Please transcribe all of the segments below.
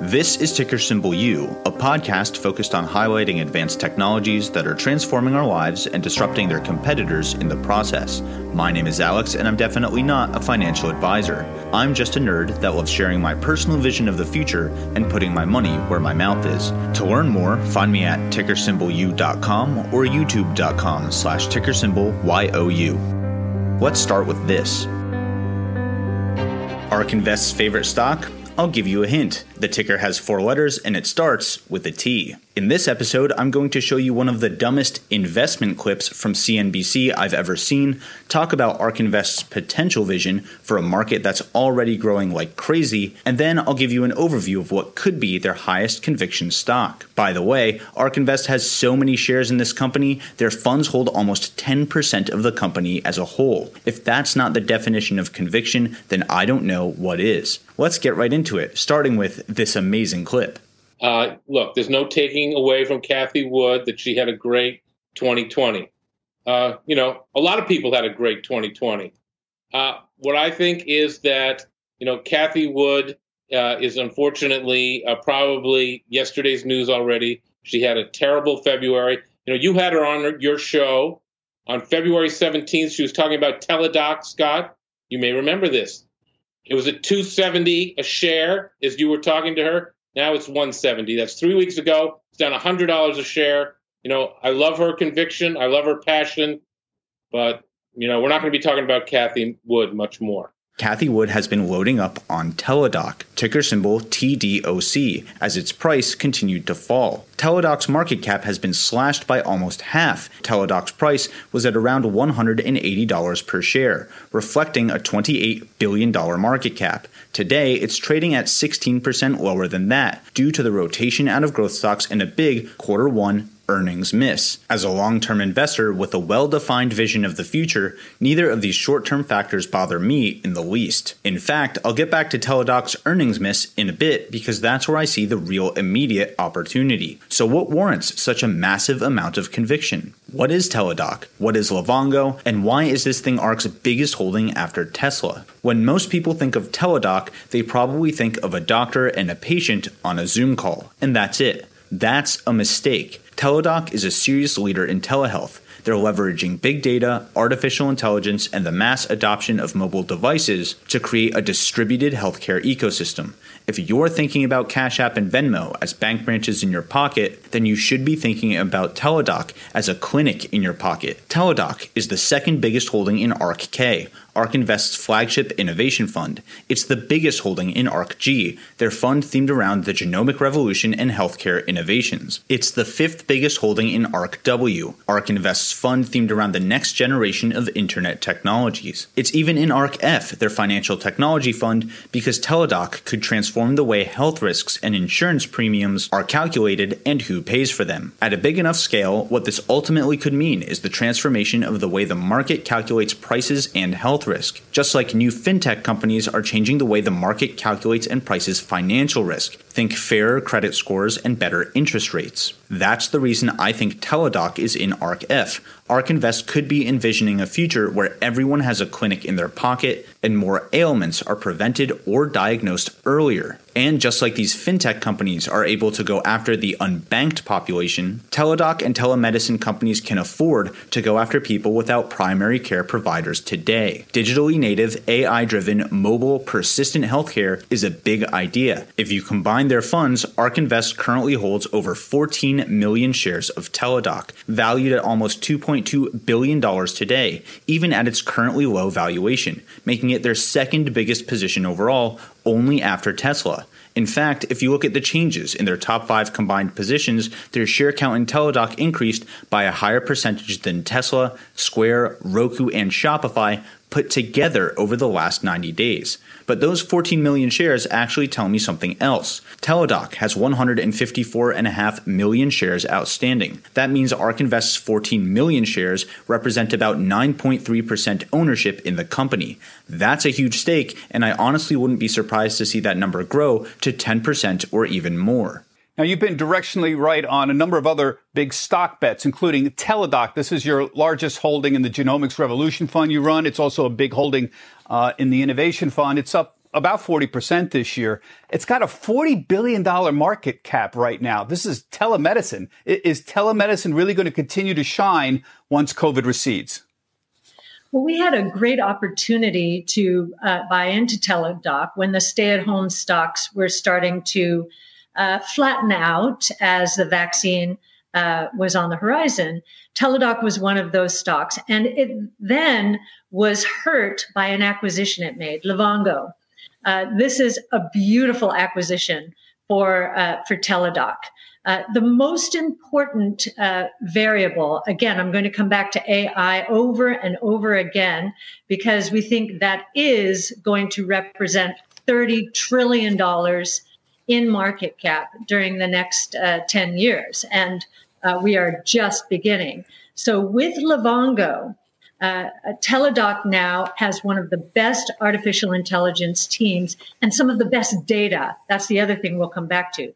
This is Ticker Symbol U, a podcast focused on highlighting advanced technologies that are transforming our lives and disrupting their competitors in the process. My name is Alex, and I'm definitely not a financial advisor. I'm just a nerd that loves sharing my personal vision of the future and putting my money where my mouth is. To learn more, find me at tickersymbolu.com or youtube.com slash tickersymbol Let's start with this. ARK Invest's favorite stock? I'll give you a hint. The ticker has four letters and it starts with a T. In this episode, I'm going to show you one of the dumbest investment clips from CNBC I've ever seen, talk about ARK Invest's potential vision for a market that's already growing like crazy, and then I'll give you an overview of what could be their highest conviction stock. By the way, ARK Invest has so many shares in this company, their funds hold almost 10% of the company as a whole. If that's not the definition of conviction, then I don't know what is. Let's get right into it, starting with this amazing clip. Uh, look, there's no taking away from Cathie Wood that she had a great 2020. Uh, you know, a lot of people had a great 2020. Uh, what I think is that, you know, Cathie Wood uh, is unfortunately uh, probably yesterday's news already. She had a terrible February. You know, you had her on your show on February 17th. She was talking about Teladoc, Scott. You may remember this. It was at 270 a share as you were talking to her. Now it's 170. That's three weeks ago. It's down $100 a share. You know, I love her conviction. I love her passion. But, you know, we're not going to be talking about Cathie Wood much more. Cathie Wood has been loading up on Teladoc, ticker symbol TDOC, as its price continued to fall. Teladoc's market cap has been slashed by almost half. Teladoc's price was at around $180 per share, reflecting a $28 billion market cap. Today, it's trading at 16% lower than that, due to the rotation out of growth stocks and a big quarter one earnings miss. As a long term investor with a well defined vision of the future, neither of these short term factors bother me in the least. In fact, I'll get back to Teladoc's earnings miss in a bit because that's where I see the real immediate opportunity. So, what warrants such a massive amount of conviction? What is Teladoc? What is Livongo? And why is this thing ARK's biggest holding after Tesla? When most people think of Teladoc, they probably think of a doctor and a patient on a Zoom call, and that's it. That's a mistake. Teladoc is a serious leader in telehealth. They're leveraging big data, artificial intelligence, and the mass adoption of mobile devices to create a distributed healthcare ecosystem. If you're thinking about Cash App and Venmo as bank branches in your pocket, then you should be thinking about Teladoc as a clinic in your pocket. Teladoc is the second biggest holding in ARKK, ARK Invest's flagship innovation fund. It's the biggest holding in ARKG, their fund themed around the genomic revolution and healthcare innovations. It's the fifth biggest holding in ARKW, ARK Invest's fund themed around the next generation of internet technologies. It's even in ARKF, their financial technology fund, because Teladoc could transform the way health risks and insurance premiums are calculated and who pays for them. At a big enough scale, what this ultimately could mean is the transformation of the way the market calculates prices and health risk, just like new fintech companies are changing the way the market calculates and prices financial risk. Think fairer credit scores and better interest rates. That's the reason I think Teladoc is in ARKF. ARK Invest could be envisioning a future where everyone has a clinic in their pocket and more ailments are prevented or diagnosed earlier. And just like these fintech companies are able to go after the unbanked population, Teladoc and telemedicine companies can afford to go after people without primary care providers today. Digitally native, AI driven, mobile, persistent healthcare is a big idea. If you combine their funds, ARK Invest currently holds over 14 million shares of Teladoc, valued at almost $2.2 billion today, even at its currently low valuation, making it their second biggest position overall, only after Tesla. In fact, if you look at the changes in their top five combined positions, their share count in Teladoc increased by a higher percentage than Tesla, Square, Roku, and Shopify put together over the last 90 days. But those 14 million shares actually tell me something else. Teladoc has 154.5 million shares outstanding. That means ARK Invest's 14 million shares represent about 9.3% ownership in the company. That's a huge stake, and I honestly wouldn't be surprised to see that number grow to 10% or even more. Now, you've been directionally right on a number of other big stock bets, including Teladoc. This is your largest holding in the Genomics Revolution Fund you run. It's also a big holding uh, in the Innovation Fund. It's up about 40% this year. It's got a $40 billion market cap right now. This is telemedicine. Is telemedicine really going to continue to shine once COVID recedes? Well, we had a great opportunity to uh, buy into Teladoc when the stay at home stocks were starting to uh, flatten out as the vaccine uh, was on the horizon. Teladoc was one of those stocks, and it then was hurt by an acquisition it made, Livongo. Uh, this is a beautiful acquisition for uh, for Teladoc. Uh, the most important uh, variable, again, I'm going to come back to AI over and over again because we think that is going to represent $30 trillion in market cap during the next uh, 10 years. And uh, we are just beginning. So with Livongo, uh, Teladoc now has one of the best artificial intelligence teams and some of the best data. That's the other thing we'll come back to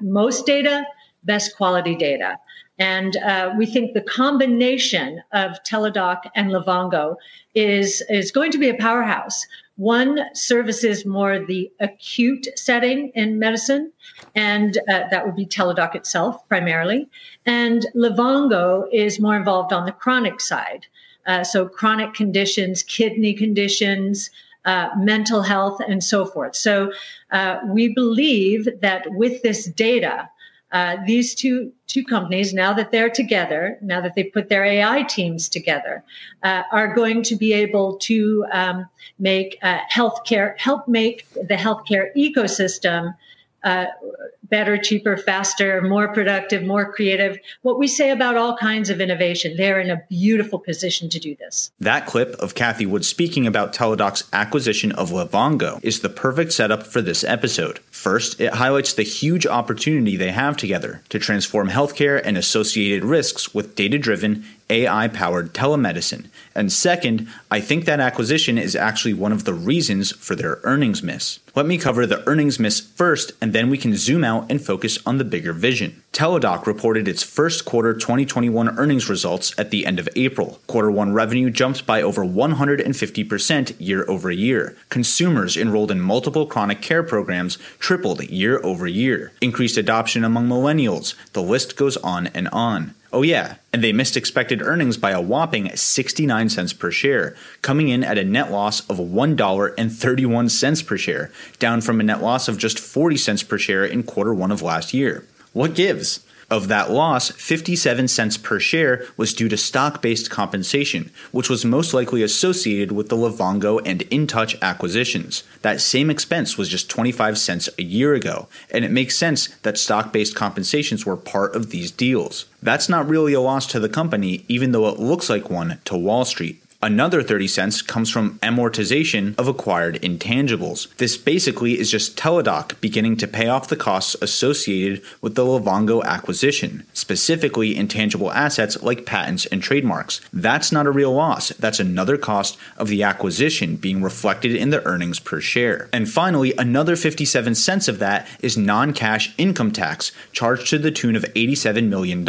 most data, best quality data. And uh, we think the combination of Teladoc and Livongo is, is going to be a powerhouse. One services more the acute setting in medicine, and uh, that would be Teladoc itself primarily. And Livongo is more involved on the chronic side. Uh, so chronic conditions, kidney conditions, uh, mental health, and so forth. So uh, we believe that with this data, uh, these two two companies, now that they're together, now that they put their AI teams together, uh, are going to be able to um, make uh, healthcare help make the healthcare ecosystem uh, better, cheaper, faster, more productive, more creative. What we say about all kinds of innovation, they're in a beautiful position to do this. That clip of Cathie Wood speaking about Teladoc's acquisition of Livongo is the perfect setup for this episode. First, it highlights the huge opportunity they have together to transform healthcare and associated risks with data driven AI powered telemedicine. And second, I think that acquisition is actually one of the reasons for their earnings miss. Let me cover the earnings miss first, and then we can zoom out and focus on the bigger vision. Teladoc reported its first quarter 2021 earnings results at the end of April. Quarter 1 revenue jumped by over 150% year over year. Consumers enrolled in multiple chronic care programs tripled year over year. Increased adoption among millennials. The list goes on and on. Oh, yeah, and they missed expected earnings by a whopping 69 cents per share, coming in at a net loss of $1.31 per share, down from a net loss of just 40 cents per share in quarter one of last year. What gives? Of that loss, 57 cents per share was due to stock based compensation, which was most likely associated with the Livongo and InTouch acquisitions. That same expense was just 25 cents a year ago, and it makes sense that stock based compensations were part of these deals. That's not really a loss to the company, even though it looks like one to Wall Street. Another 30 cents comes from amortization of acquired intangibles. This basically is just Teladoc beginning to pay off the costs associated with the Livongo acquisition, specifically intangible assets like patents and trademarks. That's not a real loss. That's another cost of the acquisition being reflected in the earnings per share. And finally, another 57 cents of that is non-cash income tax charged to the tune of $87 million,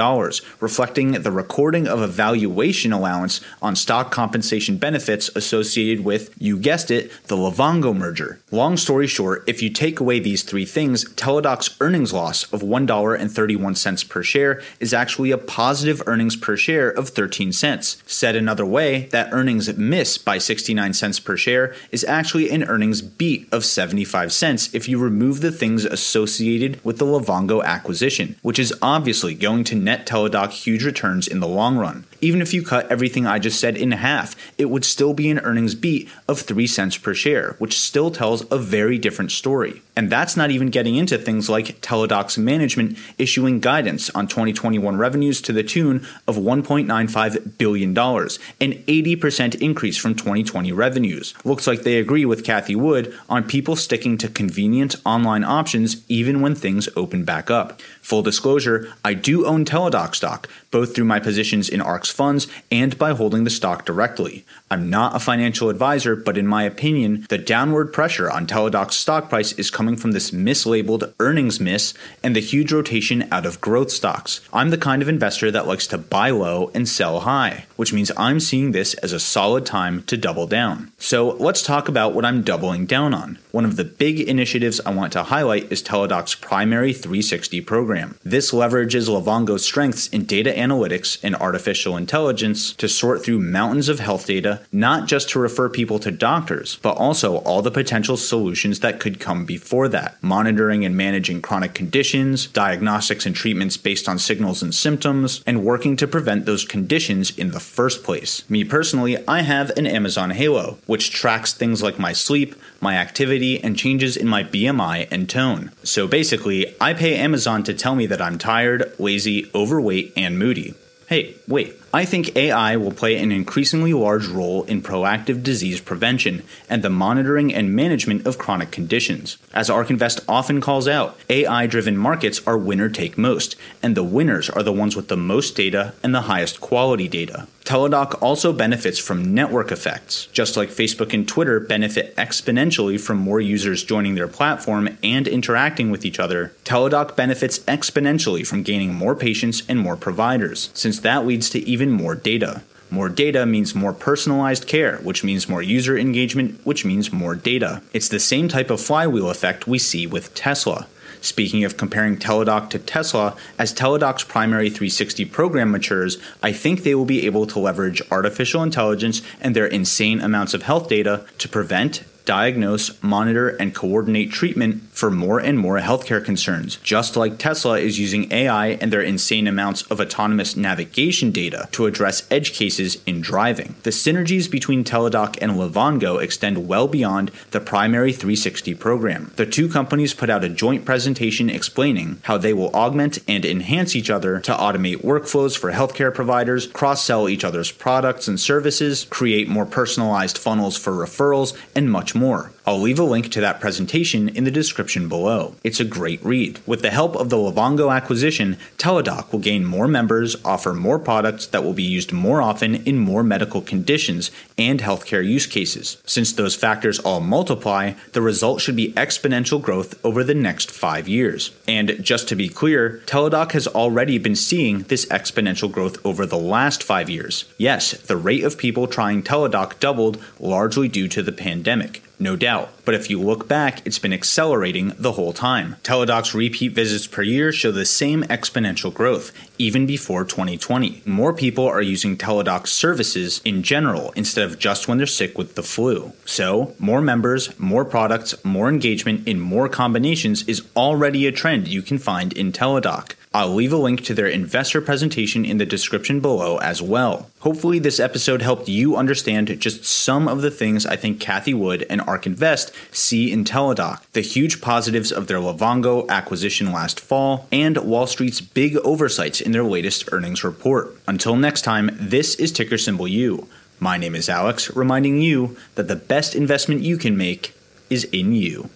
reflecting the recording of a valuation allowance on stock compensation compensation benefits associated with, you guessed it, the Livongo merger. Long story short, if you take away these three things, Teladoc's earnings loss of $1.31 per share is actually a positive earnings per share of 13 cents. Said another way, that earnings miss by 69 cents per share is actually an earnings beat of 75 cents if you remove the things associated with the Livongo acquisition, which is obviously going to net Teladoc huge returns in the long run. Even if you cut everything I just said in half, it would still be an earnings beat of 3 cents per share, which still tells a very different story. And that's not even getting into things like Teladoc's management issuing guidance on 2021 revenues to the tune of $1.95 billion, an 80% increase from 2020 revenues. Looks like they agree with Cathie Wood on people sticking to convenient online options even when things open back up. Full disclosure, I do own Teladoc stock, both through my positions in ARK's funds and by holding the stock directly correctly. I'm not a financial advisor, but in my opinion, the downward pressure on Teladoc's stock price is coming from this mislabeled earnings miss and the huge rotation out of growth stocks. I'm the kind of investor that likes to buy low and sell high, which means I'm seeing this as a solid time to double down. So let's talk about what I'm doubling down on. One of the big initiatives I want to highlight is Teladoc's primary 360 program. This leverages Livongo's strengths in data analytics and artificial intelligence to sort through mountains of health data, not just to refer people to doctors, but also all the potential solutions that could come before that. Monitoring and managing chronic conditions, diagnostics and treatments based on signals and symptoms, and working to prevent those conditions in the first place. Me personally, I have an Amazon Halo, which tracks things like my sleep, my activity, and changes in my BMI and tone. So basically, I pay Amazon to tell me that I'm tired, lazy, overweight, and moody. Hey, wait. I think AI will play an increasingly large role in proactive disease prevention and the monitoring and management of chronic conditions. As ARK Invest often calls out, AI driven markets are winner take most, and the winners are the ones with the most data and the highest quality data. Teladoc also benefits from network effects. Just like Facebook and Twitter benefit exponentially from more users joining their platform and interacting with each other, Teladoc benefits exponentially from gaining more patients and more providers, since that leads to even more data. More data means more personalized care, which means more user engagement, which means more data. It's the same type of flywheel effect we see with Tesla. Speaking of comparing Teladoc to Tesla, as Teladoc's primary 360 program matures, I think they will be able to leverage artificial intelligence and their insane amounts of health data to prevent, diagnose, monitor, and coordinate treatment for more and more healthcare concerns, just like Tesla is using AI and their insane amounts of autonomous navigation data to address edge cases in driving. The synergies between Teladoc and Livongo extend well beyond the primary 360 program. The two companies put out a joint presentation explaining how they will augment and enhance each other to automate workflows for healthcare providers, cross sell each other's products and services, create more personalized funnels for referrals, and much more. I'll leave a link to that presentation in the description below. It's a great read. With the help of the Livongo acquisition, Teladoc will gain more members, offer more products that will be used more often in more medical conditions and healthcare use cases. Since those factors all multiply, the result should be exponential growth over the next five years. And just to be clear, Teladoc has already been seeing this exponential growth over the last five years. Yes, the rate of people trying Teladoc doubled largely due to the pandemic no doubt. But if you look back, it's been accelerating the whole time. Teladoc's repeat visits per year show the same exponential growth, even before 2020. More people are using Teladoc's services in general instead of just when they're sick with the flu. So, more members, more products, more engagement in more combinations is already a trend you can find in Teladoc. I'll leave a link to their investor presentation in the description below as well. Hopefully, this episode helped you understand just some of the things I think Cathie Wood and ARK Invest see in Teladoc, the huge positives of their Livongo acquisition last fall, and Wall Street's big oversights in their latest earnings report. Until next time, this is ticker symbol U. My name is Alex, reminding you that the best investment you can make is in you.